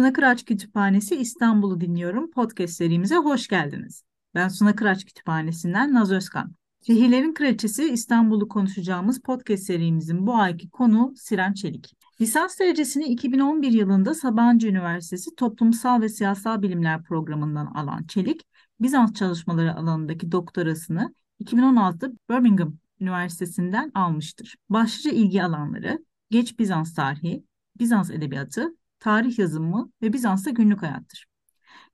Suna Kıraç Kütüphanesi İstanbul'u dinliyorum podcast serimize hoş geldiniz. Ben Suna Kıraç Kütüphanesi'nden Naz Özkan. Şehirlerin Kraliçesi İstanbul'u konuşacağımız podcast serimizin bu ayki konu Siren Çelik. Lisans derecesini 2011 yılında Sabancı Üniversitesi Toplumsal ve Siyasal Bilimler Programı'ndan alan Çelik, Bizans çalışmaları alanındaki doktorasını 2016'da Birmingham Üniversitesi'nden almıştır. Başlıca ilgi alanları Geç Bizans tarihi, Bizans edebiyatı, tarih yazımı ve Bizans'ta günlük hayattır.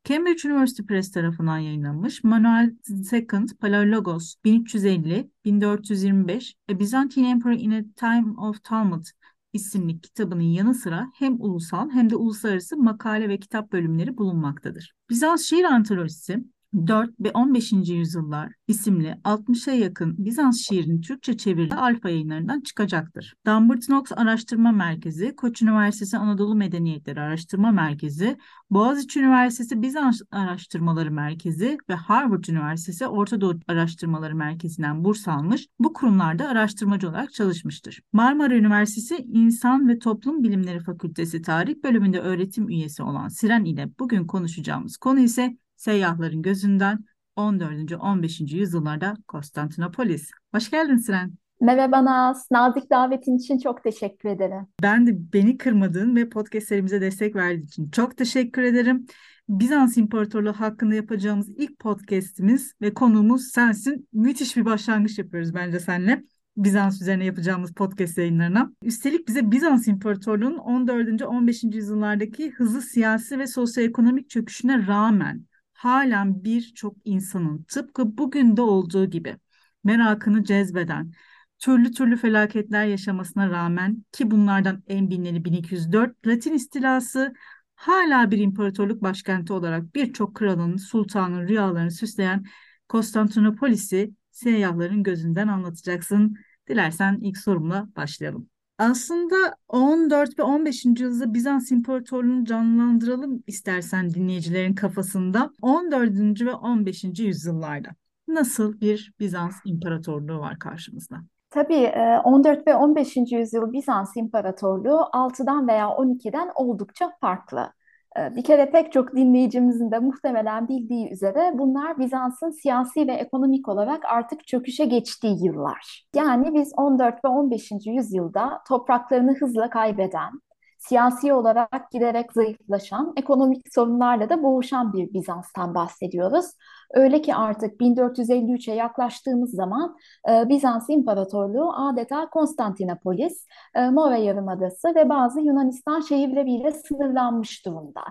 Cambridge University Press tarafından yayınlanmış Manuel II Palaiologos 1350-1425 A Byzantine Emperor in a Time of Talmud isimli kitabının yanı sıra hem ulusal hem de uluslararası makale ve kitap bölümleri bulunmaktadır. Bizans şiir antolojisi 4 ve 15. yüzyıllar isimli 60'a yakın Bizans şiirini Türkçe çevirdiği Alfa yayınlarından çıkacaktır. Dumbert Knox Araştırma Merkezi, Koç Üniversitesi Anadolu Medeniyetleri Araştırma Merkezi, Boğaziçi Üniversitesi Bizans Araştırmaları Merkezi ve Harvard Üniversitesi Orta Doğu Araştırmaları Merkezi'nden burs almış, bu kurumlarda araştırmacı olarak çalışmıştır. Marmara Üniversitesi İnsan ve Toplum Bilimleri Fakültesi Tarih Bölümünde öğretim üyesi olan Siren ile bugün konuşacağımız konu ise seyyahların gözünden 14. 15. yüzyıllarda Konstantinopolis. Hoş geldin Siren. Merhaba Naz. Nazik davetin için çok teşekkür ederim. Ben de beni kırmadığın ve podcast serimize destek verdiğin için çok teşekkür ederim. Bizans İmparatorluğu hakkında yapacağımız ilk podcast'imiz ve konuğumuz sensin. Müthiş bir başlangıç yapıyoruz bence seninle. Bizans üzerine yapacağımız podcast yayınlarına. Üstelik bize Bizans İmparatorluğu'nun 14. 15. yüzyıllardaki hızlı siyasi ve sosyoekonomik çöküşüne rağmen halen birçok insanın tıpkı bugün de olduğu gibi merakını cezbeden, türlü türlü felaketler yaşamasına rağmen ki bunlardan en bilineni 1204 Latin istilası hala bir imparatorluk başkenti olarak birçok kralın, sultanın rüyalarını süsleyen Konstantinopolis'i seyyahların gözünden anlatacaksın. Dilersen ilk sorumla başlayalım. Aslında 14 ve 15. yüzyılda Bizans İmparatorluğu'nu canlandıralım istersen dinleyicilerin kafasında. 14. ve 15. yüzyıllarda nasıl bir Bizans İmparatorluğu var karşımızda? Tabii 14 ve 15. yüzyıl Bizans İmparatorluğu 6'dan veya 12'den oldukça farklı. Ee, bir kere pek çok dinleyicimizin de muhtemelen bildiği üzere bunlar Bizans'ın siyasi ve ekonomik olarak artık çöküşe geçtiği yıllar. Yani biz 14 ve 15. yüzyılda topraklarını hızla kaybeden, siyasi olarak giderek zayıflaşan, ekonomik sorunlarla da boğuşan bir Bizans'tan bahsediyoruz. Öyle ki artık 1453'e yaklaştığımız zaman e, Bizans İmparatorluğu adeta Konstantinopolis, e, Mora Yarımadası ve bazı Yunanistan şehirleriyle sınırlanmış durumda.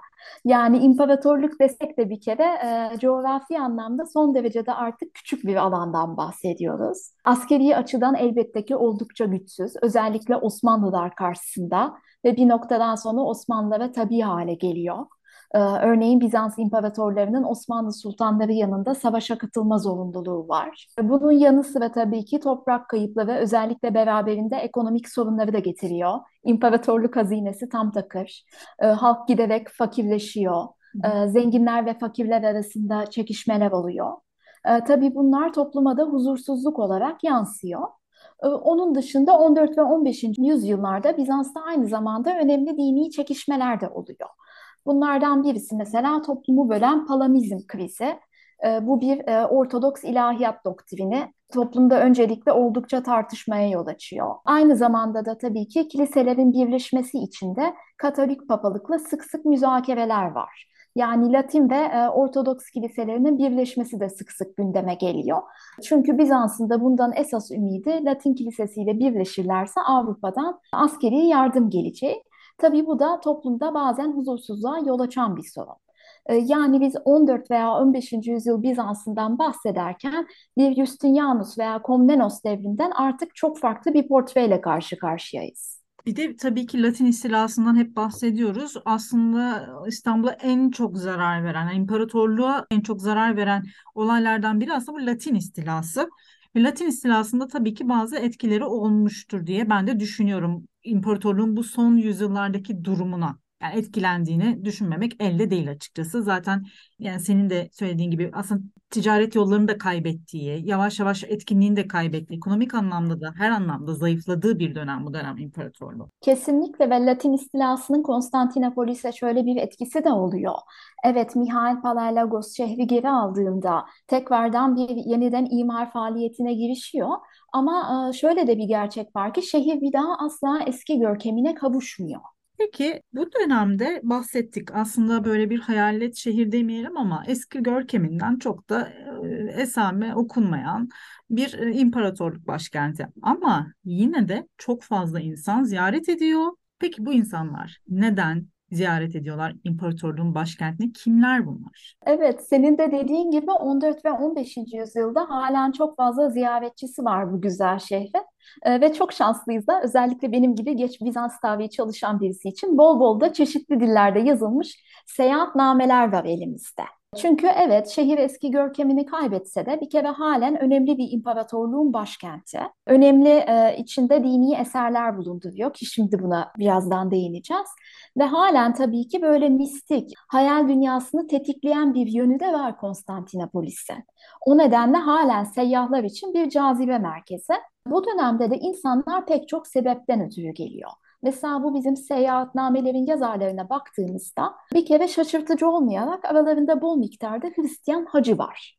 Yani imparatorluk desek de bir kere e, coğrafi anlamda son derecede artık küçük bir alandan bahsediyoruz. Askeri açıdan elbette ki oldukça güçsüz, özellikle Osmanlılar karşısında ve bir noktadan sonra Osmanlılara tabi hale geliyor. Ee, örneğin Bizans imparatorlarının Osmanlı sultanları yanında savaşa katılma zorunluluğu var. Bunun yanı sıra tabii ki toprak kayıpları özellikle beraberinde ekonomik sorunları da getiriyor. İmparatorluk hazinesi tam takır. Ee, halk giderek fakirleşiyor. Ee, zenginler ve fakirler arasında çekişmeler oluyor. Tabii bunlar topluma da huzursuzluk olarak yansıyor. Onun dışında 14 ve 15. yüzyıllarda Bizans'ta aynı zamanda önemli dini çekişmeler de oluyor. Bunlardan birisi mesela toplumu bölen Palamizm krizi. Ee, bu bir e, Ortodoks ilahiyat doktrini. Toplumda öncelikle oldukça tartışmaya yol açıyor. Aynı zamanda da tabii ki kiliselerin birleşmesi için de Katolik papalıkla sık sık müzakereler var. Yani Latin ve e, Ortodoks kiliselerinin birleşmesi de sık sık gündeme geliyor. Çünkü Bizans'ın da bundan esas ümidi Latin kilisesiyle birleşirlerse Avrupa'dan askeri yardım geleceği. Tabii bu da toplumda bazen huzursuzluğa yol açan bir sorun. Ee, yani biz 14 veya 15. yüzyıl Bizans'ından bahsederken bir Justinianus veya Komnenos devrinden artık çok farklı bir portreyle karşı karşıyayız. Bir de tabii ki Latin istilasından hep bahsediyoruz. Aslında İstanbul'a en çok zarar veren, imparatorluğa en çok zarar veren olaylardan biri aslında bu Latin istilası. Latin istilasında tabii ki bazı etkileri olmuştur diye ben de düşünüyorum. İmparatorluğun bu son yüzyıllardaki durumuna yani etkilendiğini düşünmemek elde değil açıkçası. Zaten yani senin de söylediğin gibi aslında ticaret yollarını da kaybettiği, yavaş yavaş etkinliğini de kaybettiği, ekonomik anlamda da her anlamda zayıfladığı bir dönem bu dönem imparatorluğu. Kesinlikle ve Latin istilasının Konstantinopolis'e şöyle bir etkisi de oluyor. Evet, Mihail Palaiologos şehri geri aldığında tekrardan bir yeniden imar faaliyetine girişiyor. Ama şöyle de bir gerçek var ki şehir bir daha asla eski görkemine kavuşmuyor. Peki bu dönemde bahsettik aslında böyle bir hayalet şehir demeyelim ama eski görkeminden çok da esame okunmayan bir imparatorluk başkenti. Ama yine de çok fazla insan ziyaret ediyor. Peki bu insanlar neden ziyaret ediyorlar imparatorluğun başkentini. Kimler bunlar? Evet, senin de dediğin gibi 14 ve 15. yüzyılda halen çok fazla ziyaretçisi var bu güzel şehre. Ee, ve çok şanslıyız da özellikle benim gibi geç Bizans tarihi çalışan birisi için bol bol da çeşitli dillerde yazılmış seyahatnameler var elimizde. Çünkü evet şehir eski görkemini kaybetse de bir kere halen önemli bir imparatorluğun başkenti. Önemli e, içinde dini eserler bulunduruyor ki şimdi buna birazdan değineceğiz. Ve halen tabii ki böyle mistik, hayal dünyasını tetikleyen bir yönü de var Konstantinopolis'in. O nedenle halen seyyahlar için bir cazibe merkezi. Bu dönemde de insanlar pek çok sebepten ötürü geliyor. Mesela bu bizim seyahatnamelerin yazarlarına baktığımızda bir kere şaşırtıcı olmayarak aralarında bol miktarda Hristiyan hacı var.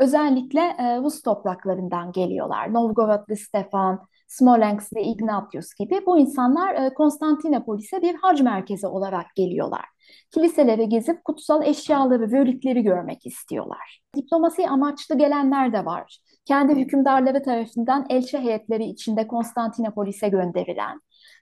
Özellikle e, Rus topraklarından geliyorlar. Novgorodlu Stefan, Smolensk ve Ignatius gibi bu insanlar e, Konstantinopolis'e bir hac merkezi olarak geliyorlar. Kiliseleri gezip kutsal eşyaları, völükleri görmek istiyorlar. Diplomasi amaçlı gelenler de var. Kendi hükümdarları tarafından elçi heyetleri içinde Konstantinopolis'e gönderilen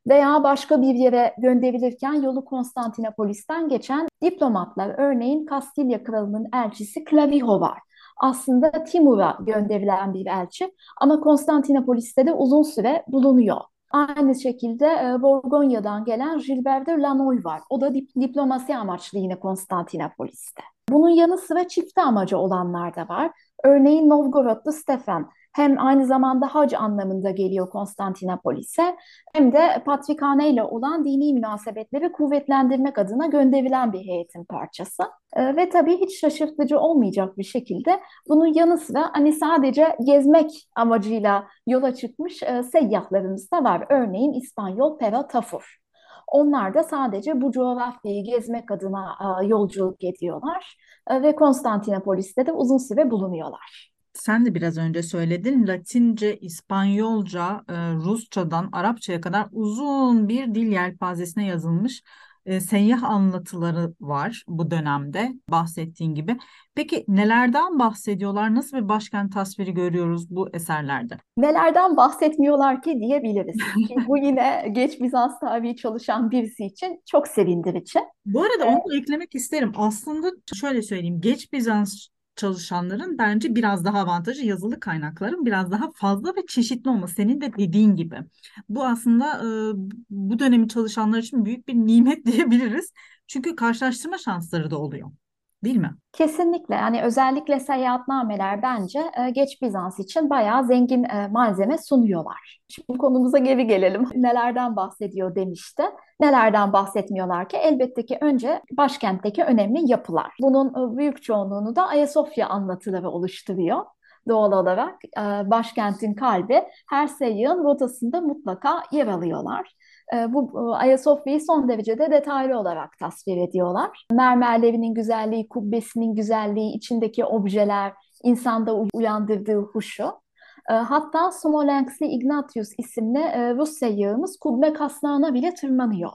veya başka bir yere gönderilirken yolu Konstantinopolis'ten geçen diplomatlar, örneğin Kastilya Kralı'nın elçisi Clavijo var. Aslında Timur'a gönderilen bir elçi ama Konstantinopolis'te de uzun süre bulunuyor. Aynı şekilde e, Borgonya'dan gelen Gilbert de Lanoy var. O da dip diplomasi amaçlı yine Konstantinopolis'te. Bunun yanı sıra çifte amacı olanlar da var. Örneğin Novgorodlu Stefan hem aynı zamanda hac anlamında geliyor Konstantinopolis'e hem de Patrikhane ile olan dini münasebetleri kuvvetlendirmek adına gönderilen bir heyetin parçası. E, ve tabii hiç şaşırtıcı olmayacak bir şekilde bunun yanı sıra hani sadece gezmek amacıyla yola çıkmış e, seyyahlarımız da var. Örneğin İspanyol Pera Tafur. Onlar da sadece bu coğrafyayı gezmek adına yolculuk ediyorlar e, ve Konstantinopolis'te de uzun süre bulunuyorlar sen de biraz önce söyledin. Latince, İspanyolca, e, Rusçadan Arapçaya kadar uzun bir dil yelpazesine yazılmış e, seyyah anlatıları var bu dönemde bahsettiğin gibi. Peki nelerden bahsediyorlar? Nasıl bir başkent tasviri görüyoruz bu eserlerde? Nelerden bahsetmiyorlar ki diyebiliriz. bu yine geç Bizans tarihi çalışan birisi için çok sevindirici. Bu arada onu da eklemek isterim. Aslında şöyle söyleyeyim. Geç Bizans çalışanların bence biraz daha avantajı yazılı kaynakların biraz daha fazla ve çeşitli olması. Senin de dediğin gibi. Bu aslında e, bu dönemi çalışanlar için büyük bir nimet diyebiliriz. Çünkü karşılaştırma şansları da oluyor. Mi? Kesinlikle. Yani özellikle seyahatnameler bence e, geç Bizans için bayağı zengin e, malzeme sunuyorlar. Şimdi konumuza geri gelelim. Nelerden bahsediyor demişti. Nelerden bahsetmiyorlar ki? Elbette ki önce başkentteki önemli yapılar. Bunun e, büyük çoğunluğunu da Ayasofya anlatıları oluşturuyor doğal olarak e, başkentin kalbi her seyyahın rotasında mutlaka yer alıyorlar. E, bu Ayasofya'yı son derece de detaylı olarak tasvir ediyorlar. Mermerlerinin güzelliği, kubbesinin güzelliği, içindeki objeler, insanda uyandırdığı huşu. E, hatta Smolenskli Ignatius isimli e, Rus seyyahımız kubbe kasnağına bile tırmanıyor.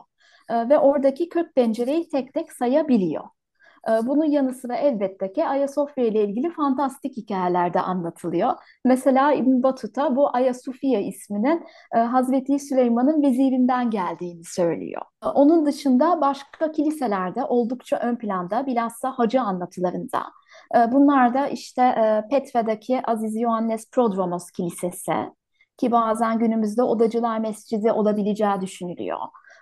Ve oradaki kök pencereyi tek tek sayabiliyor. Ee, bunun yanı sıra elbette ki Ayasofya ile ilgili fantastik hikayeler de anlatılıyor. Mesela İbn Batuta bu Ayasofya isminin e, Hazreti Süleyman'ın vezirinden geldiğini söylüyor. Ee, onun dışında başka kiliselerde oldukça ön planda bilhassa hacı anlatılarında. Ee, bunlar da işte e, Petra'daki Aziz Yohannes Prodromos Kilisesi ki bazen günümüzde Odacılar Mescidi olabileceği düşünülüyor.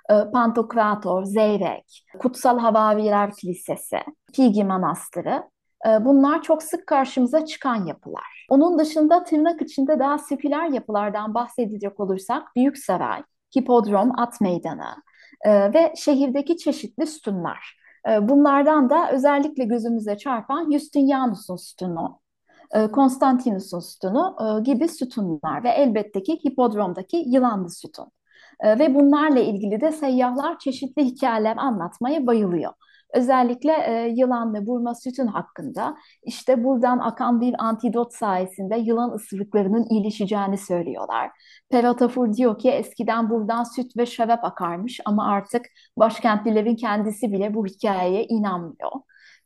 E, Pantokrator, Zeyrek, Kutsal Havaviler Kilisesi, Pigi Manastırı. E, bunlar çok sık karşımıza çıkan yapılar. Onun dışında tırnak içinde daha seküler yapılardan bahsedecek olursak Büyük Saray, Hipodrom, At Meydanı e, ve şehirdeki çeşitli sütunlar. Bunlardan da özellikle gözümüze çarpan Justinianus'un sütunu Konstantinus'un sütunu gibi sütunlar ve elbette ki hipodromdaki yılanlı sütun. Ve bunlarla ilgili de seyyahlar çeşitli hikayeler anlatmaya bayılıyor. Özellikle e, yılan ve burma sütün hakkında işte buradan akan bir antidot sayesinde yılan ısırıklarının iyileşeceğini söylüyorlar. Peratafur diyor ki eskiden buradan süt ve şarap akarmış ama artık başkentlilerin kendisi bile bu hikayeye inanmıyor.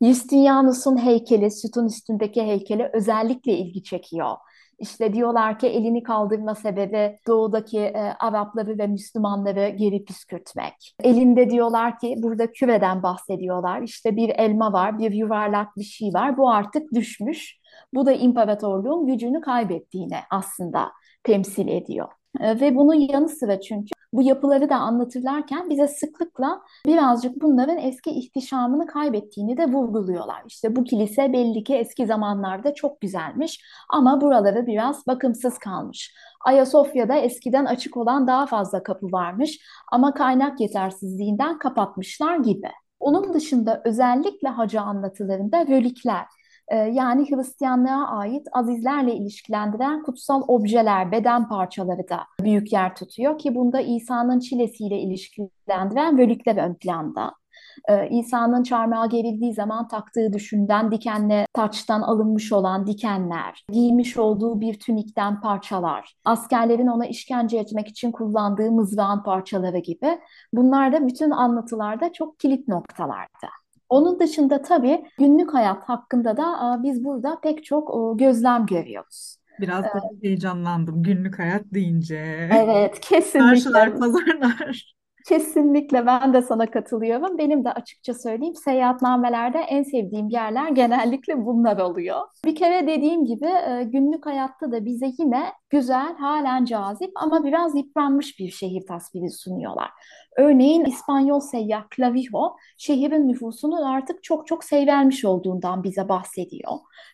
Justinianus'un heykeli, sütun üstündeki heykeli özellikle ilgi çekiyor. İşte diyorlar ki elini kaldırma sebebi doğudaki e, Arapları ve Müslümanları geri püskürtmek. Elinde diyorlar ki burada küveden bahsediyorlar. İşte bir elma var, bir yuvarlak bir şey var. Bu artık düşmüş. Bu da imparatorluğun gücünü kaybettiğini aslında temsil ediyor. E, ve bunun yanı sıra çünkü bu yapıları da anlatırlarken bize sıklıkla birazcık bunların eski ihtişamını kaybettiğini de vurguluyorlar. İşte bu kilise belli ki eski zamanlarda çok güzelmiş ama buraları biraz bakımsız kalmış. Ayasofya'da eskiden açık olan daha fazla kapı varmış ama kaynak yetersizliğinden kapatmışlar gibi. Onun dışında özellikle hacı anlatılarında relikler ee, yani Hristiyanlığa ait azizlerle ilişkilendiren kutsal objeler, beden parçaları da büyük yer tutuyor ki bunda İsa'nın çilesiyle ilişkilendiren bölükler ön planda. Ee, İsa'nın çarmıha gerildiği zaman taktığı düşünden dikenle taçtan alınmış olan dikenler, giymiş olduğu bir tünikten parçalar, askerlerin ona işkence etmek için kullandığı mızrağın parçaları gibi bunlar da bütün anlatılarda çok kilit noktalarda. Onun dışında tabii günlük hayat hakkında da biz burada pek çok gözlem görüyoruz. Biraz da heyecanlandım günlük hayat deyince. Evet, kesinlikle. Çarşılar, pazarlar. Kesinlikle ben de sana katılıyorum. Benim de açıkça söyleyeyim seyahatnamelerde en sevdiğim yerler genellikle bunlar oluyor. Bir kere dediğim gibi e, günlük hayatta da bize yine güzel, halen cazip ama biraz yıpranmış bir şehir tasviri sunuyorlar. Örneğin İspanyol seyyah Clavijo şehrin nüfusunun artık çok çok seyrelmiş olduğundan bize bahsediyor.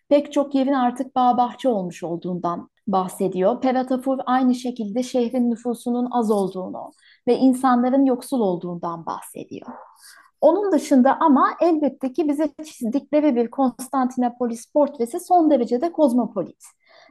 Pek çok yerin artık bağ bahçe olmuş olduğundan bahsediyor. Peratafur aynı şekilde şehrin nüfusunun az olduğunu, ve insanların yoksul olduğundan bahsediyor. Onun dışında ama elbette ki bize çizdikleri bir Konstantinopolis portresi son derece de kozmopolit.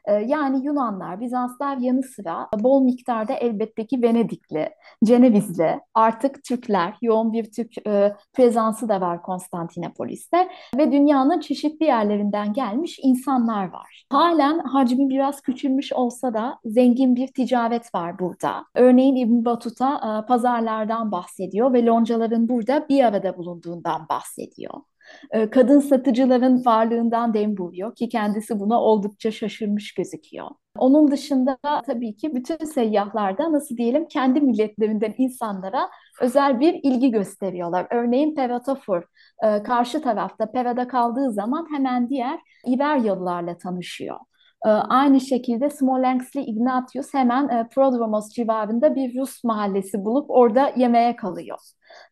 Ee, yani Yunanlar, Bizanslar yanı sıra bol miktarda elbette ki Venedikli, Cenevizli, artık Türkler, yoğun bir Türk e, prezansı da var Konstantinopolis'te ve dünyanın çeşitli yerlerinden gelmiş insanlar var. Halen hacmi biraz küçülmüş olsa da zengin bir ticaret var burada. Örneğin İbn Battuta e, pazarlardan bahsediyor ve loncaların burada bir arada bulunduğundan bahsediyor. Ee, kadın satıcıların varlığından dem vuruyor ki kendisi buna oldukça şaşırmış gözüküyor. Onun dışında tabii ki bütün seyyahlarda nasıl diyelim kendi milletlerinden insanlara özel bir ilgi gösteriyorlar. Örneğin Pevatafur e, karşı tarafta Pera'da kaldığı zaman hemen diğer İberyalılarla tanışıyor. E, aynı şekilde Smolenskli Ignatius hemen e, Prodromos civarında bir Rus mahallesi bulup orada yemeğe kalıyor.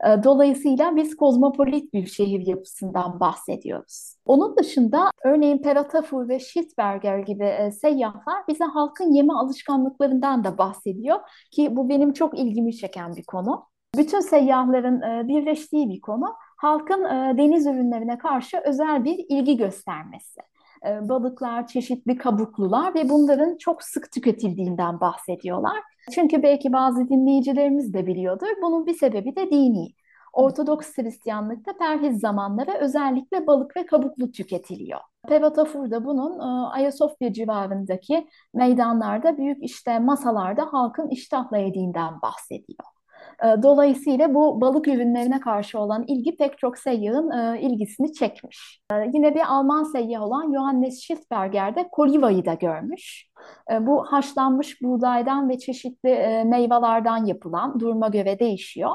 Ee, dolayısıyla biz kozmopolit bir şehir yapısından bahsediyoruz. Onun dışında örneğin Peratafur ve Schiltberger gibi e, seyyahlar bize halkın yeme alışkanlıklarından da bahsediyor ki bu benim çok ilgimi çeken bir konu. Bütün seyyahların e, birleştiği bir konu halkın e, deniz ürünlerine karşı özel bir ilgi göstermesi. Balıklar, çeşitli kabuklular ve bunların çok sık tüketildiğinden bahsediyorlar. Çünkü belki bazı dinleyicilerimiz de biliyordur. Bunun bir sebebi de dini. Ortodoks Hristiyanlıkta perhiz zamanları özellikle balık ve kabuklu tüketiliyor. Pevatafur da bunun e, Ayasofya civarındaki meydanlarda büyük işte masalarda halkın iştahla yediğinden bahsediyor. E, dolayısıyla bu balık ürünlerine karşı olan ilgi pek çok seyyahın e, ilgisini çekmiş. Yine bir Alman seyyah olan Johannes Schiltberger de kolivayı da görmüş. E, bu haşlanmış buğdaydan ve çeşitli e, meyvelerden yapılan, duruma göre değişiyor.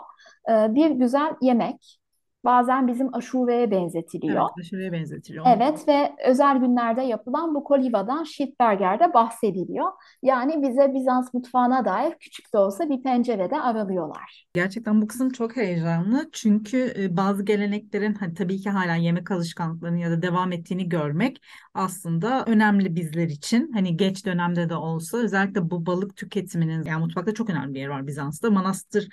E, bir güzel yemek. Bazen bizim aşureye benzetiliyor. Evet, aşureye benzetiliyor. Evet ve özel günlerde yapılan bu kolivadan Schiltberger'de bahsediliyor. Yani bize Bizans mutfağına dair küçük de olsa bir pencerede aralıyorlar. Gerçekten bu kısım çok heyecanlı. Çünkü e, bazı geleneklerin hani tabii ki hala yemek alışkanlıklarının ya da devam ettiğini görmek aslında önemli bizler için. Hani geç dönemde de olsa özellikle bu balık tüketiminin yani mutfakta çok önemli bir yer var Bizans'ta. Manastır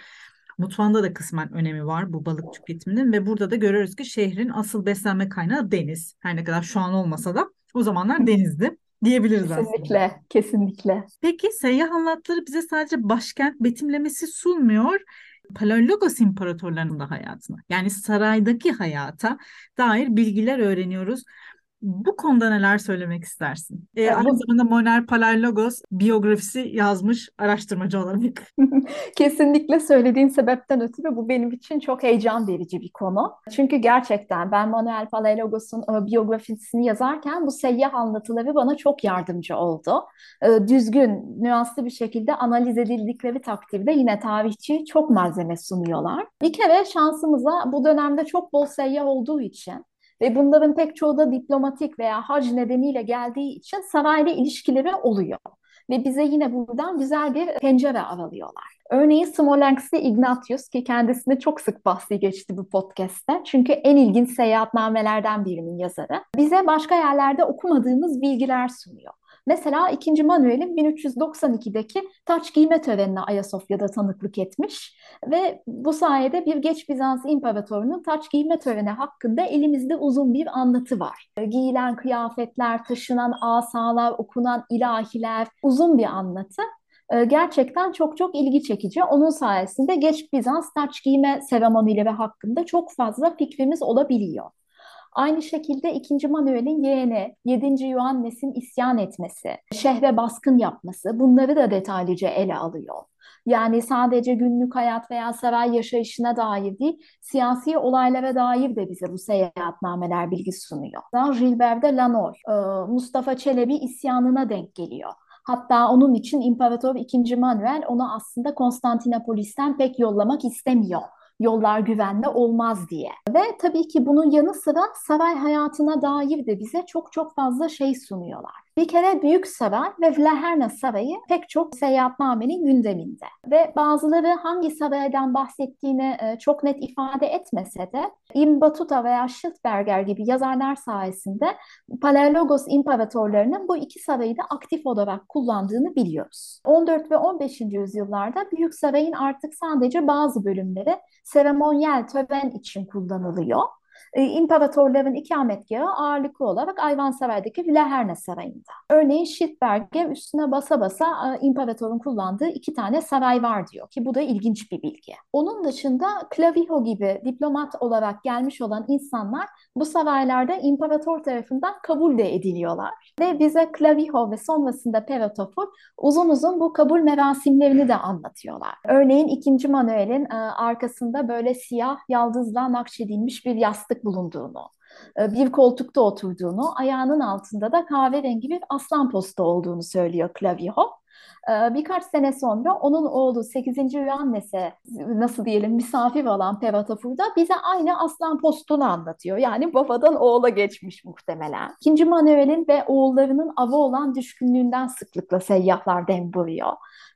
Mutfağında da kısmen önemi var bu balık tüketiminin ve burada da görüyoruz ki şehrin asıl beslenme kaynağı deniz. Her ne kadar şu an olmasa da O zamanlar denizdi diyebiliriz kesinlikle, aslında. Kesinlikle, Peki seyyah anlatları bize sadece başkent betimlemesi sunmuyor. Palaiologos imparatorlarının da hayatına yani saraydaki hayata dair bilgiler öğreniyoruz. Bu konuda neler söylemek istersin? Ee, Ya aynı zamanda Moner Palaiologos biyografisi yazmış araştırmacı olarak. kesinlikle söylediğin sebepten ötürü bu benim için çok heyecan verici bir konu. Çünkü gerçekten ben Manuel Palaiologos'un e, biyografisini yazarken bu seyyah anlatıları bana çok yardımcı oldu. E, Düzgün, nüanslı bir şekilde analiz edildikleri takdirde yine tarihçi çok malzeme sunuyorlar. Bir kere şansımıza bu dönemde çok bol seyyah olduğu için ve bunların pek çoğu da diplomatik veya hac nedeniyle geldiği için sarayla ilişkileri oluyor. Ve bize yine buradan güzel bir pencere aralıyorlar. Örneğin Smolensk'li Ignatius ki kendisine çok sık bahsi geçti bu podcast'te. Çünkü en ilginç seyahatnamelerden birinin yazarı. Bize başka yerlerde okumadığımız bilgiler sunuyor. Mesela 2. Manuel'in 1392'deki taç giyme törenine Ayasofya'da tanıklık etmiş ve bu sayede bir geç Bizans imparatorunun taç giyme töreni hakkında elimizde uzun bir anlatı var. Giyilen kıyafetler, taşınan asalar, okunan ilahiler, uzun bir anlatı ee, gerçekten çok çok ilgi çekici. Onun sayesinde geç Bizans taç giyme seremonileri hakkında çok fazla fikrimiz olabiliyor. Aynı şekilde 2. Manuel'in yeğeni 7. Yohannes'in isyan etmesi, şehre baskın yapması bunları da detaylıca ele alıyor. Yani sadece günlük hayat veya saray yaşayışına dair değil, siyasi olaylara dair de bize bu seyahatnameler bilgi sunuyor. Gilbert de Lanor, e, Mustafa Çelebi isyanına denk geliyor. Hatta onun için İmparator II. Manuel onu aslında Konstantinopolis'ten pek yollamak istemiyor yollar güvenli olmaz diye. Ve tabii ki bunun yanı sıra saray hayatına dair de bize çok çok fazla şey sunuyorlar. Bir kere Büyük Saray ve Vlaherna Sarayı pek çok seyahatnamenin gündeminde. Ve bazıları hangi saraydan bahsettiğini e, çok net ifade etmese de Ibn Battuta veya Schildberger gibi yazarlar sayesinde Palaiologos imparatorlarının bu iki sarayı da aktif olarak kullandığını biliyoruz. 14 ve 15. yüzyıllarda Büyük Sarayın artık sadece bazı bölümleri seremonyel tören için kullanılıyor e, imparatorların ikametgahı ağırlıklı olarak Ayvansaray'daki Vlaherna Sarayı'nda. Örneğin Schildberger üstüne basa basa e, imparatorun kullandığı iki tane saray var diyor ki bu da ilginç bir bilgi. Onun dışında Clavijo gibi diplomat olarak gelmiş olan insanlar bu saraylarda imparator tarafından kabul de ediliyorlar. Ve bize Clavijo ve sonrasında Peratofur uzun uzun bu kabul merasimlerini de anlatıyorlar. Örneğin 2. Manuel'in e, arkasında böyle siyah yaldızla nakşedilmiş bir yastık bulunduğunu, e, bir koltukta oturduğunu, ayağının altında da kahverengi bir aslan postu olduğunu söylüyor Clavijo. E, birkaç sene sonra onun oğlu 8. Yohannes'e nasıl diyelim misafir olan Pevatafur'da bize aynı aslan postunu anlatıyor. Yani babadan oğula geçmiş muhtemelen. İkinci Manuel'in ve oğullarının avı olan düşkünlüğünden sıklıkla seyyahlar dem vuruyor.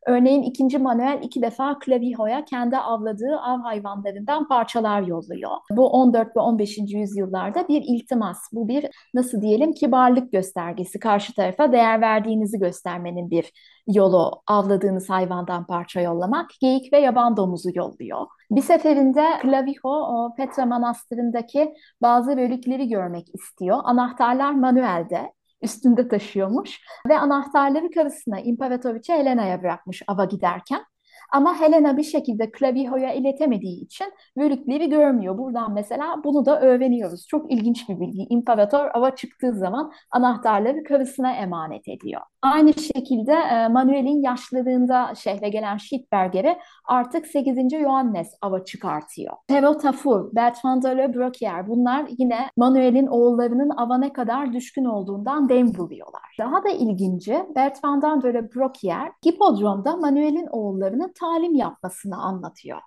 Örneğin 2. Manuel iki defa Clavijo'ya kendi avladığı av hayvanlarından parçalar yolluyor. Bu 14 ve 15. yüzyıllarda bir iltimas, bu bir nasıl diyelim kibarlık göstergesi, karşı tarafa değer verdiğinizi göstermenin bir yolu avladığınız hayvandan parça yollamak, geyik ve yaban domuzu yolluyor. Bir seferinde Clavijo Petra Manastırı'ndaki bazı bölükleri görmek istiyor. Anahtarlar Manuel'de üstünde taşıyormuş ve anahtarları karısına İmparatoriçe Helena'ya bırakmış ava giderken. Ama Helena bir şekilde Clavijo'ya iletemediği için bölükleri görmüyor. Buradan mesela bunu da öğreniyoruz. Çok ilginç bir bilgi. İmparator ava çıktığı zaman anahtarları karısına emanet ediyor. Aynı şekilde e, Manuel'in yaşlılığında şehre gelen Schitberger'e artık 8. Johannes ava çıkartıyor. Theo Tafur, Bertrand de Le Brocquier bunlar yine Manuel'in oğullarının ava ne kadar düşkün olduğundan dem buluyorlar. Daha da ilginci Bertrand de Le Brocquier Hipodrom'da Manuel'in oğullarının talim yapmasını anlatıyor.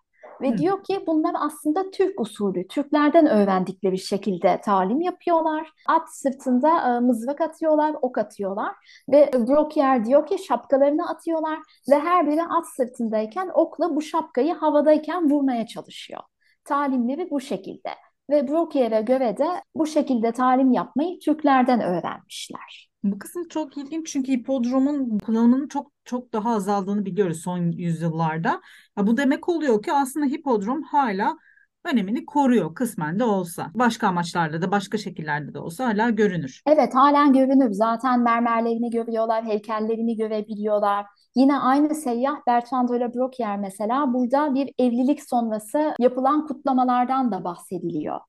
Ve Hı. diyor ki bunlar aslında Türk usulü, Türklerden öğrendikleri şekilde talim yapıyorlar. At sırtında e, mızrak atıyorlar, ok atıyorlar. Ve Brocquier diyor ki şapkalarını atıyorlar ve her biri at sırtındayken okla bu şapkayı havadayken vurmaya çalışıyor. Talimleri bu şekilde. Ve Brockier'e göre de bu şekilde talim yapmayı Türklerden öğrenmişler. Bu kısım çok ilginç çünkü hipodromun kullanımının çok çok daha azaldığını biliyoruz son yüzyıllarda. Ya bu demek oluyor ki aslında hipodrom hala önemini koruyor kısmen de olsa. Başka amaçlarla da başka şekillerde de olsa hala görünür. Evet halen görünür. Zaten mermerlerini görüyorlar, heykellerini görebiliyorlar. Yine aynı seyyah Bertrand de la mesela burada bir evlilik sonrası yapılan kutlamalardan da bahsediliyor.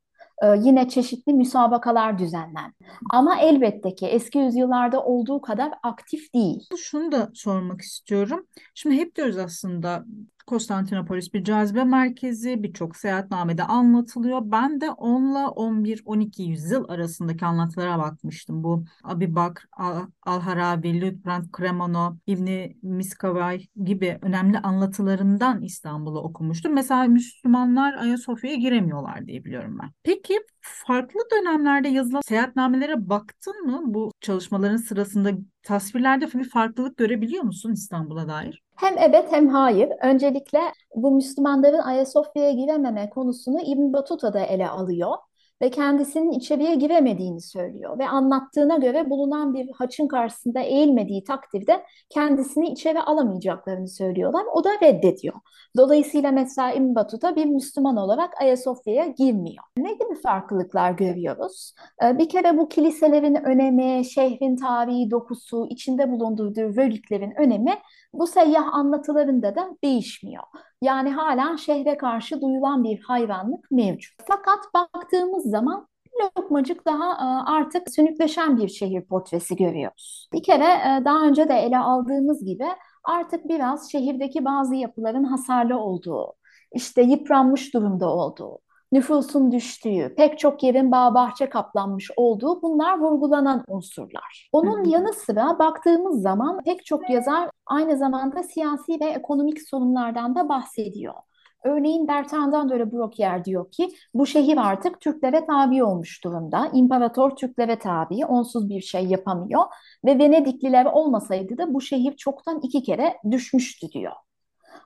Ee, yine çeşitli müsabakalar düzenlen. Ama elbette ki eski yüzyıllarda olduğu kadar aktif değil. Şunu da sormak istiyorum. Şimdi hep diyoruz aslında Konstantinopolis bir cazibe merkezi, birçok seyahatnamede anlatılıyor. Ben de 10 ile 11 12 yüzyıl arasındaki anlatılara bakmıştım. Bu Abi Bakr, Al-Harabi, Lütbrand Kremano, İbni Miskavay gibi önemli anlatılarından İstanbul'u okumuştum. Mesela Müslümanlar Ayasofya'ya giremiyorlar diye biliyorum ben. Peki farklı dönemlerde yazılan seyahatnamelere baktın mı? Bu çalışmaların sırasında tasvirlerde bir farklılık görebiliyor musun İstanbul'a dair? Hem evet hem hayır. Öncelikle bu Müslümanların Ayasofya'ya girememe konusunu İbn Battuta da ele alıyor ve kendisinin içeriye giremediğini söylüyor ve anlattığına göre bulunan bir haçın karşısında eğilmediği takdirde kendisini içeri alamayacaklarını söylüyorlar. O da reddediyor. Dolayısıyla mesela İbn Battuta bir Müslüman olarak Ayasofya'ya girmiyor. Ne gibi farklılıklar görüyoruz? Ee, bir kere bu kiliselerin önemi, şehrin tarihi dokusu, içinde bulundurduğu reliklerin önemi bu seyyah anlatılarında da değişmiyor. Yani hala şehre karşı duyulan bir hayranlık mevcut. Fakat baktığımız zaman lokmacık daha e, artık sönükleşen bir şehir portresi görüyoruz. Bir kere e, daha önce de ele aldığımız gibi artık biraz şehirdeki bazı yapıların hasarlı olduğu, işte yıpranmış durumda olduğu, nüfusun düştüğü, pek çok yerin bağ bahçe kaplanmış olduğu bunlar vurgulanan unsurlar. Onun yanı sıra baktığımız zaman pek çok yazar aynı zamanda siyasi ve ekonomik sorunlardan da bahsediyor. Örneğin Bertrand de Brocquier diyor ki bu şehir artık Türklere tabi olmuş durumda. İmparator Türklere tabi, onsuz bir şey yapamıyor ve Venedikliler olmasaydı da bu şehir çoktan iki kere düşmüştü diyor.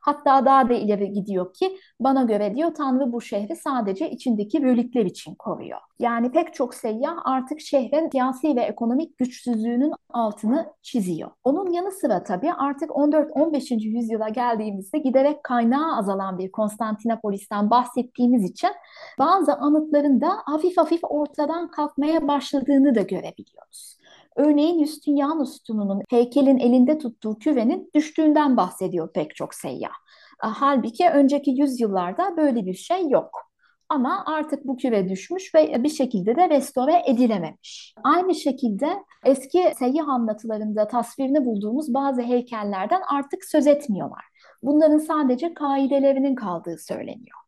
Hatta daha da ileri gidiyor ki bana göre diyor Tanrı bu şehri sadece içindeki bölükler için koruyor. Yani pek çok seyyah artık şehrin siyasi ve ekonomik güçsüzlüğünün altını çiziyor. Onun yanı sıra tabii artık 14-15. yüzyıla geldiğimizde giderek kaynağı azalan bir Konstantinopolis'ten bahsettiğimiz için bazı anıtların da hafif hafif ortadan kalkmaya başladığını da görebiliyoruz. Örneğin Justinianus sütununun heykelin elinde tuttuğu küvenin düştüğünden bahsediyor pek çok seyyah. Halbuki önceki yüzyıllarda böyle bir şey yok. Ama artık bu küve düşmüş ve bir şekilde de restore edilememiş. Aynı şekilde eski seyyah anlatılarında tasvirini bulduğumuz bazı heykellerden artık söz etmiyorlar. Bunların sadece kaidelerinin kaldığı söyleniyor.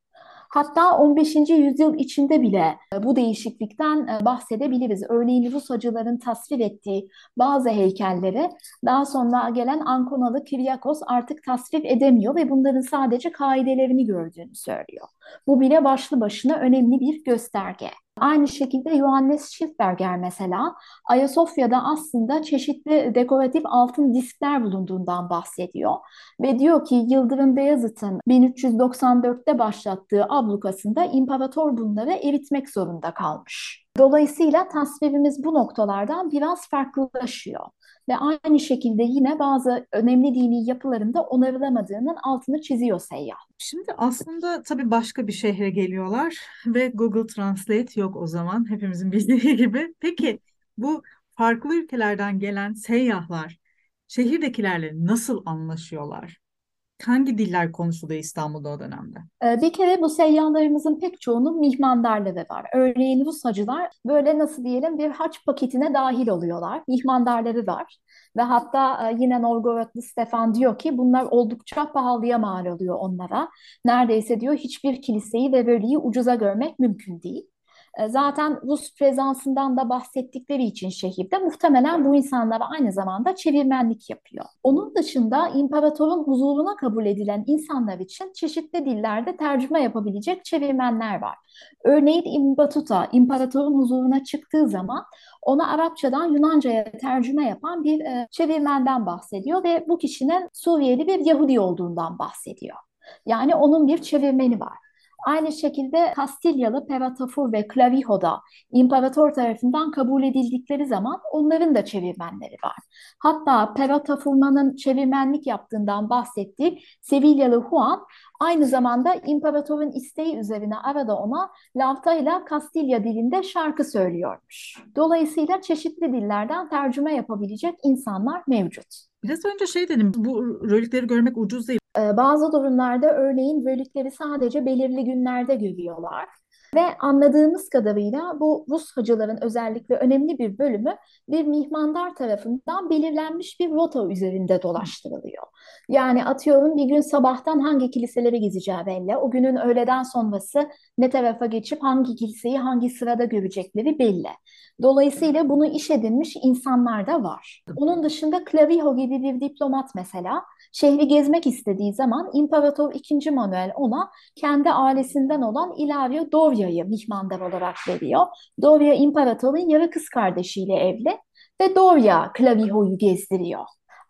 Hatta 15. yüzyıl içinde bile e, bu değişiklikten e, bahsedebiliriz. Örneğin Rus hacıların tasvir ettiği bazı heykelleri daha sonra gelen Ankonalı Kiryakos artık tasvir edemiyor ve bunların sadece kaidelerini gördüğünü söylüyor. Bu bile başlı başına önemli bir gösterge. Aynı şekilde Johannes Schildberger mesela Ayasofya'da aslında çeşitli dekoratif altın diskler bulunduğundan bahsediyor. Ve diyor ki Yıldırım Beyazıt'ın 1394'te başlattığı ablukasında imparator bunları eritmek zorunda kalmış. Dolayısıyla tasvirimiz bu noktalardan biraz farklılaşıyor ve aynı şekilde yine bazı önemli dini yapılarında onarılamadığının altını çiziyor seyyah. Şimdi aslında tabii başka bir şehre geliyorlar ve Google Translate yok o zaman hepimizin bildiği gibi. Peki bu farklı ülkelerden gelen seyyahlar şehirdekilerle nasıl anlaşıyorlar? Hangi diller konuşuluyor İstanbul'da o dönemde? Ee, bir kere bu seyyahlarımızın pek çoğunun mihmandarları var. Örneğin Rus hacılar böyle nasıl diyelim bir haç paketine dahil oluyorlar. Mihmandarları var. Ve hatta e, yine Novgorodlu Stefan diyor ki bunlar oldukça pahalıya mal oluyor onlara. Neredeyse diyor hiçbir kiliseyi ve bölüyü ucuza görmek mümkün değil. E, zaten Rus prezansından da bahsettikleri için şehirde muhtemelen bu insanlar aynı zamanda çevirmenlik yapıyor. Onun dışında imparatorun huzuruna kabul edilen insanlar için çeşitli dillerde tercüme yapabilecek çevirmenler var. Örneğin İbn Battuta imparatorun huzuruna çıktığı zaman ona Arapçadan Yunanca'ya tercüme yapan bir e, çevirmenden bahsediyor ve bu kişinin Suriyeli bir Yahudi olduğundan bahsediyor. Yani onun bir çevirmeni var. Aynı şekilde Kastilyalı Peratafur ve Clavijo da imparator tarafından kabul edildikleri zaman onların da çevirmenleri var. Hatta Peratafurmanın çevirmenlik yaptığından bahsettiği Sevilyalı Juan Aynı zamanda imparatorun isteği üzerine arada ona Lavta'yla Kastilya dilinde şarkı söylüyormuş. Dolayısıyla çeşitli dillerden tercüme yapabilecek insanlar mevcut. Biraz önce şey dedim, bu rölikleri görmek ucuz değil. Ee, bazı durumlarda örneğin rölikleri sadece belirli günlerde görüyorlar. Ve anladığımız kadarıyla bu Rus hacıların özellikle önemli bir bölümü bir mihmandar tarafından belirlenmiş bir rota üzerinde dolaştırılıyor. Yani atıyorum bir gün sabahtan hangi kiliselere gideceği belli. O günün öğleden sonrası ne tarafa geçip hangi kiliseyi hangi sırada görecekleri belli. Dolayısıyla bunu iş edinmiş insanlar da var. Onun dışında Clavijo gibi bir diplomat mesela şehri gezmek istediği zaman İmparator II. Manuel ona kendi ailesinden olan Ilario Doria'yı mihmandar olarak veriyor. Doria İmparator'un yarı kız kardeşiyle evli ve Doria Clavijo'yu gezdiriyor.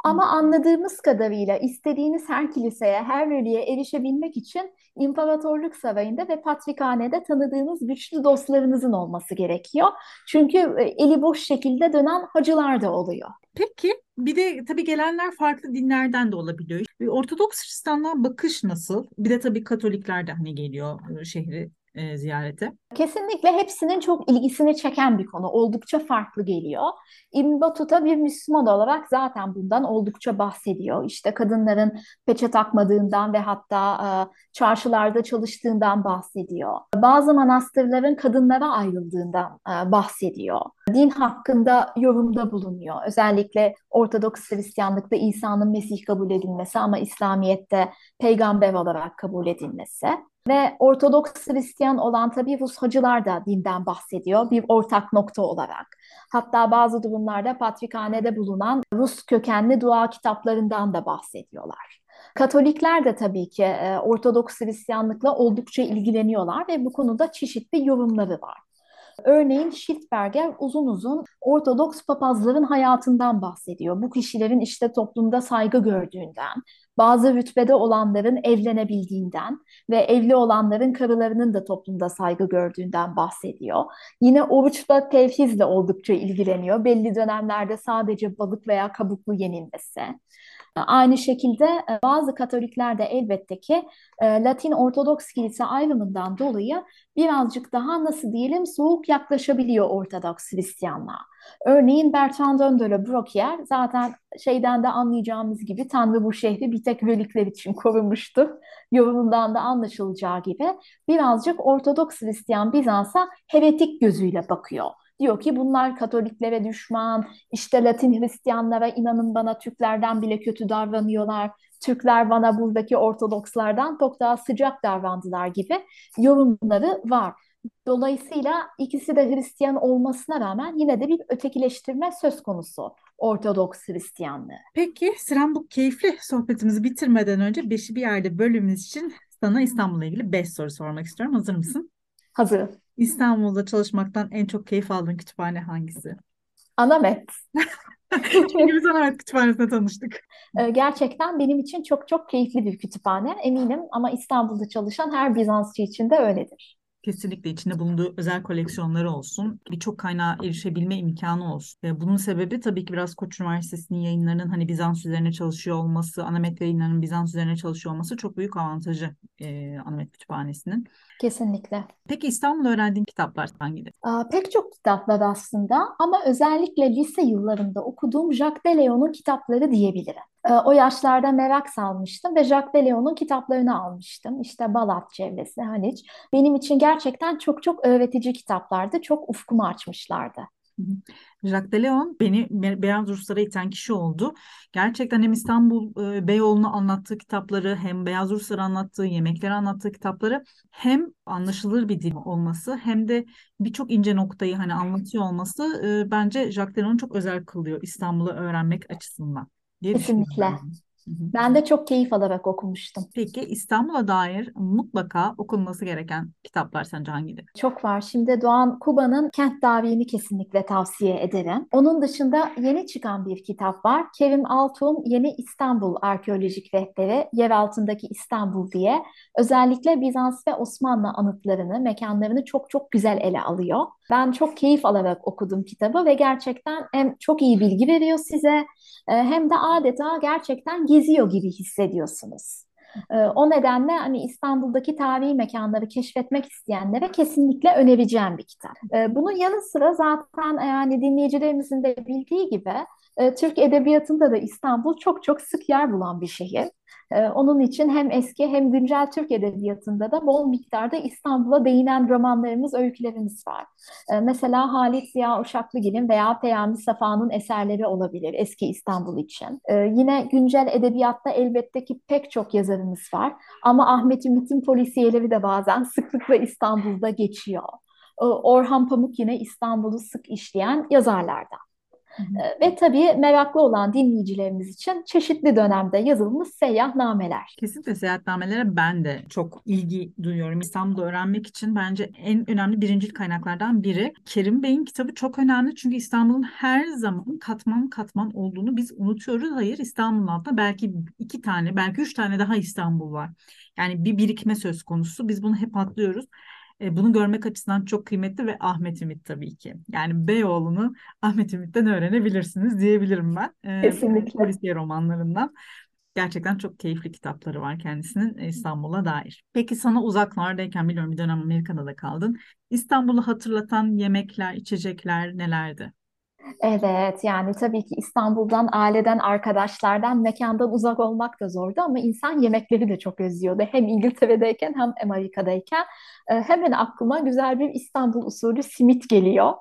Ama anladığımız kadarıyla istediğiniz her kiliseye, her veliye erişebilmek için İmparatorluk Sarayı'nda ve Patrikhane'de tanıdığınız güçlü dostlarınızın olması gerekiyor. Çünkü e, eli boş şekilde dönen hacılar da oluyor. Peki bir de tabii gelenler farklı dinlerden de olabiliyor. Ortodoks Hristiyanlığa bakış nasıl? Bir de tabii Katolikler de hani geliyor e, şehri e, ziyarete? Kesinlikle hepsinin çok ilgisini çeken bir konu. Oldukça farklı geliyor. İbn Battuta bir Müslüman olarak zaten bundan oldukça bahsediyor. İşte kadınların peçe takmadığından ve hatta e, çarşılarda çalıştığından bahsediyor. Bazı manastırların kadınlara ayrıldığından e, bahsediyor. Din hakkında yorumda bulunuyor. Özellikle Ortodoks Hristiyanlıkta İsa'nın Mesih kabul edilmesi ama İslamiyet'te peygamber olarak kabul edilmesi. Ve Ortodoks Hristiyan olan tabii Rus hacılar da dinden bahsediyor bir ortak nokta olarak. Hatta bazı durumlarda Patrikhane'de bulunan Rus kökenli dua kitaplarından da bahsediyorlar. Katolikler de tabii ki e, Ortodoks Hristiyanlıkla oldukça ilgileniyorlar ve bu konuda çeşitli yorumları var. Örneğin Schildberger uzun uzun Ortodoks papazların hayatından bahsediyor. Bu kişilerin işte toplumda saygı gördüğünden, bazı rütbede olanların evlenebildiğinden ve evli olanların karılarının da toplumda saygı gördüğünden bahsediyor. Yine oruçla tevhizle oldukça ilgileniyor. Belli dönemlerde sadece balık veya kabuklu yenilmesi. Aynı şekilde e, bazı Katolikler de elbette ki e, Latin Ortodoks Kilise ayrımından dolayı birazcık daha nasıl diyelim soğuk yaklaşabiliyor Ortodoks Hristiyanlığa. Örneğin Bertrand la Brocquier zaten şeyden de anlayacağımız gibi Tanrı bu şehri bir tek relikler için korumuştu. Yorumundan da anlaşılacağı gibi birazcık Ortodoks Hristiyan Bizans'a heretik gözüyle bakıyor. Diyor ki bunlar Katoliklere düşman, işte Latin Hristiyanlara inanın bana Türklerden bile kötü davranıyorlar. Türkler bana buradaki Ortodokslardan çok daha sıcak davrandılar gibi yorumları var. Dolayısıyla ikisi de Hristiyan olmasına rağmen yine de bir ötekileştirme söz konusu Ortodoks Hristiyanlığı. Peki Sinan bu keyifli sohbetimizi bitirmeden önce Beşi Bir Yerde bölümümüz için sana İstanbul'la ilgili beş soru sormak istiyorum. Hazır mısın? Hazırım. İstanbul'da çalışmaktan en çok keyif aldığın kütüphane hangisi? Anamet. Çünkü biz Anamet Kütüphanesi'nde tanıştık. Ee, gerçekten benim için çok çok keyifli bir kütüphane eminim ama İstanbul'da çalışan her Bizansçı için de öyledir. Kesinlikle içinde bulunduğu özel koleksiyonları olsun, birçok kaynağa erişebilme imkanı olsun. Bunun sebebi tabii ki biraz Koç Üniversitesi'nin yayınlarının hani Bizans üzerine çalışıyor olması, Anamet yayınlarının Bizans üzerine çalışıyor olması çok büyük avantajı e, Anamet Kütüphanesi'nin. Kesinlikle. Peki İstanbul'da öğrendiğin kitaplar hangileri? Aa, pek çok kitaplar aslında ama özellikle lise yıllarında okuduğum Jacques Deleuze'un kitapları diyebilirim. Ee, o yaşlarda merak salmıştım ve Jacques Deleuze'un kitaplarını almıştım. İşte Balat Çevresi, Haliç. Benim için gerçekten çok çok öğretici kitaplardı. Çok ufkumu açmışlardı. Jacques de Leon beni Beyaz Ruslara iten kişi oldu. Gerçekten hem İstanbul e, Beyoğlu'nu anlattığı kitapları hem Beyaz Rusları anlattığı, yemekleri anlattığı kitapları hem anlaşılır bir dil olması hem de birçok ince noktayı hani anlatıyor olması e, bence Jacques de Leon'u çok özel kılıyor İstanbul'u öğrenmek açısından diye Kesinlikle. Ben de çok keyif alarak okumuştum. Peki İstanbul'a dair mutlaka okunması gereken kitaplar sence hangileri? Çok var. Şimdi Doğan Kuba'nın Kent Davi'ni kesinlikle tavsiye ederim. Onun dışında yeni çıkan bir kitap var. Kerim Altun Yeni İstanbul Arkeolojik Rehberi, Yer Altındaki İstanbul diye. Özellikle Bizans ve Osmanlı anıtlarını, mekanlarını çok çok güzel ele alıyor. Ben çok keyif alarak okudum kitabı ve gerçekten hem çok iyi bilgi veriyor size e, hem de adeta gerçekten geziyor gibi hissediyorsunuz. E, o nedenle hani İstanbul'daki tarihi mekanları keşfetmek isteyenlere kesinlikle önereceğim bir kitap. E, bunun yanı sıra zaten yani dinleyicilerimizin de bildiği gibi e, Türk Edebiyatı'nda da İstanbul çok çok sık yer bulan bir şehir. E, onun için hem eski hem güncel Türk Edebiyatı'nda da bol miktarda İstanbul'a değinen romanlarımız, öykülerimiz var. E, mesela Halit Ziya Uşaklıgil'in veya Peyami Safa'nın eserleri olabilir eski İstanbul için. Yine güncel edebiyatta elbette ki pek çok yazarımız var. Ama Ahmet Ümit'in polisiyeleri de bazen sıklıkla İstanbul'da geçiyor. Orhan Pamuk yine İstanbul'u sık işleyen yazarlardan. Ee, ve tabii meraklı olan dinleyicilerimiz için çeşitli dönemde yazılmış seyahatnameler. Kesinlikle seyahatnamelere ben de çok ilgi duyuyorum. İstanbul'u öğrenmek için bence en önemli birincil kaynaklardan biri. Kerim Bey'in kitabı çok önemli çünkü İstanbul'un her zaman katman katman olduğunu biz unutuyoruz. Hayır İstanbul'un altında belki iki tane belki üç tane daha İstanbul var. Yani bir birikme söz konusu. Biz bunu hep atlıyoruz. E, bunu görmek açısından çok kıymetli ve Ahmet Ümit tabii ki. Yani Beyoğlu'nu Ahmet Ümit'ten öğrenebilirsiniz diyebilirim ben. E, Kesinlikle. Polisiye romanlarından. Gerçekten çok keyifli kitapları var kendisinin İstanbul'a dair. Peki sana uzaklardayken biliyorum bir dönem Amerika'da da kaldın. İstanbul'u hatırlatan yemekler, içecekler nelerdi? Evet yani tabii ki İstanbul'dan, aileden, arkadaşlardan, mekandan uzak olmak da zordu ama insan yemekleri de çok özlüyordu. Hem İngiltere'deyken hem Amerika'dayken. E, hemen aklıma güzel bir İstanbul usulü simit geliyor.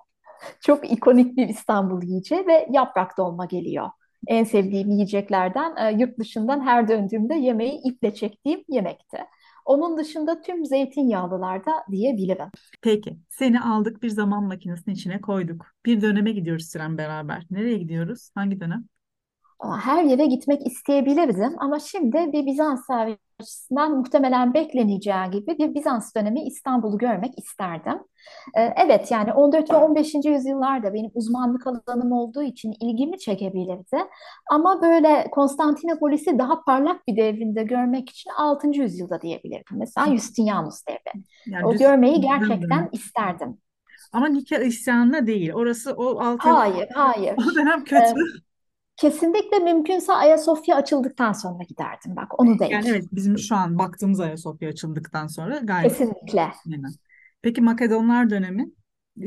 Çok ikonik bir İstanbul yiyeceği ve yaprak dolma geliyor. En sevdiğim yiyeceklerden e, yurt dışından her döndüğümde yemeği iple çektiğim yemekti. Onun dışında tüm zeytinyağlılarda diyebilirim. Peki, seni aldık bir zaman makinesinin içine koyduk. Bir döneme gidiyoruz Siren beraber. Nereye gidiyoruz? Hangi dönem? Her yere gitmek isteyebilirdim ama şimdi bir Bizans servisinden muhtemelen bekleneceği gibi bir Bizans dönemi İstanbul'u görmek isterdim. Ee, evet yani 14 ve 15. yüzyıllarda benim uzmanlık alanım olduğu için ilgimi çekebilirdi. Ama böyle Konstantinopolis'i daha parlak bir devrinde görmek için 6. yüzyılda diyebilirdim. Mesela Justinianus devri. Yani o görmeyi gerçekten isterdim. Ama nikah isyanına değil. Orası o altı. Hayır, hayır. O dönem kötü. Ee, Kesinlikle mümkünse Ayasofya açıldıktan sonra giderdim bak onu değil. Yani evet bizim şu an baktığımız Ayasofya açıldıktan sonra gayet. Kesinlikle. Yani. Peki Makedonlar dönemi?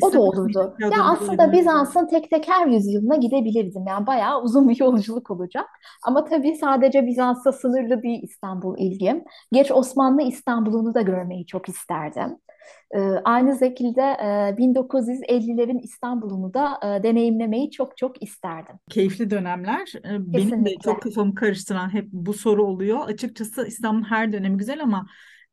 O da olurdu. Ya aslında Bizans'ın tek tek her yüzyılına gidebilirdim. Yani bayağı uzun bir yolculuk olacak. Ama tabii sadece Bizans'ta sınırlı değil İstanbul ilgim. Geç Osmanlı İstanbul'unu da görmeyi çok isterdim. Ee, aynı şekilde e, 1950'lerin İstanbul'unu da e, deneyimlemeyi çok çok isterdim. Keyifli dönemler. Ee, benim de çok kafamı karıştıran hep bu soru oluyor. Açıkçası İstanbul'un her dönemi güzel ama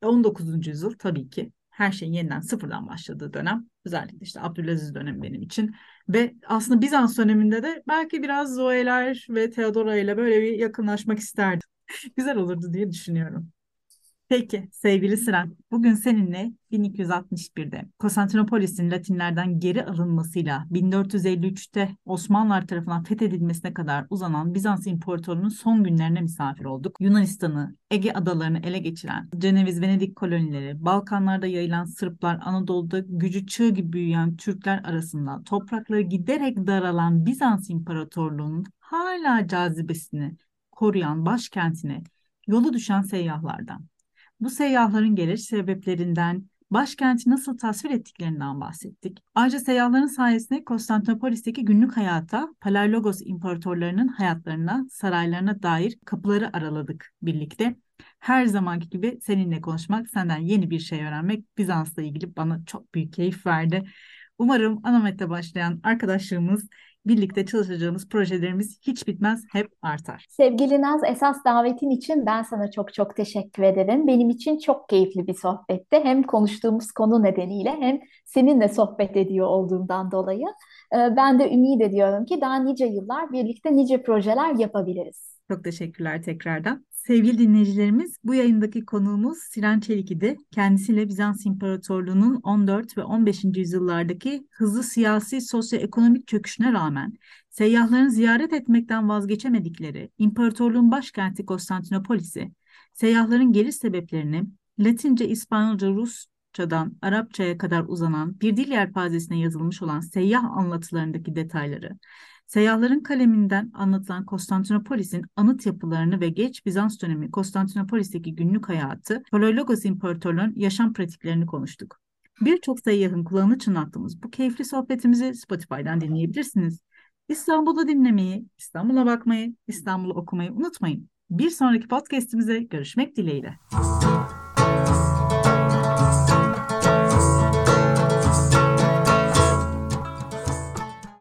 19. yüzyıl tabii ki her şeyin yeniden sıfırdan başladığı dönem. Özellikle işte Abdülaziz dönemi benim için. Ve aslında Bizans döneminde de belki biraz Zoeler ve Theodora ile böyle bir yakınlaşmak isterdim. Güzel olurdu diye düşünüyorum. Peki sevgili Siren, bugün seninle 1261'de Konstantinopolis'in Latinlerden geri alınmasıyla 1453'te Osmanlılar tarafından fethedilmesine kadar uzanan Bizans İmparatorluğu'nun son günlerine misafir olduk. Yunanistan'ı, Ege adalarını ele geçiren Ceneviz Venedik kolonileri, Balkanlarda yayılan Sırplar, Anadolu'da gücü çığ gibi büyüyen Türkler arasında toprakları giderek daralan Bizans İmparatorluğu'nun hala cazibesini koruyan başkentine yolu düşen seyyahlardan. Bu seyyahların geliş sebeplerinden, başkenti nasıl tasvir ettiklerinden bahsettik. Ayrıca seyyahların sayesinde Konstantinopolis'teki günlük hayata, Palarlogos imparatorlarının hayatlarına, saraylarına dair kapıları araladık birlikte. Her zamanki gibi seninle konuşmak, senden yeni bir şey öğrenmek Bizans'la ilgili bana çok büyük keyif verdi. Umarım Anamet'te başlayan arkadaşlığımız birlikte çalışacağımız projelerimiz hiç bitmez, hep artar. Sevgili Naz, esas davetin için ben sana çok çok teşekkür ederim. Benim için çok keyifli bir sohbetti. Hem konuştuğumuz konu nedeniyle hem seninle sohbet ediyor olduğumdan dolayı. Ee, ben de ümit ediyorum ki daha nice yıllar birlikte nice projeler yapabiliriz. Çok teşekkürler tekrardan. Sevgili dinleyicilerimiz, bu yayındaki konuğumuz Siren Çelik idi. Kendisiyle Bizans İmparatorluğu'nun 14 ve 15. yüzyıllardaki hızlı siyasi sosyoekonomik çöküşüne rağmen seyyahların ziyaret etmekten vazgeçemedikleri imparatorluğun başkenti Konstantinopolis'i, seyyahların geliş sebeplerini Latince, İspanyolca, Rusçadan Arapçaya kadar uzanan bir dil yelpazesine yazılmış olan seyyah anlatılarındaki detayları, Seyyahların kaleminden anlatılan Konstantinopolis'in anıt yapılarını ve geç Bizans dönemi Konstantinopolis'teki günlük hayatı, Palaiologos İmparatorluğu'nun yaşam pratiklerini konuştuk. Birçok seyyahın kulağını çınlattığımız bu keyifli sohbetimizi Spotify'dan dinleyebilirsiniz. İstanbul'da dinlemeyi, İstanbul'a bakmayı, İstanbul'u okumayı unutmayın. Bir sonraki podcast'imize görüşmek dileğiyle.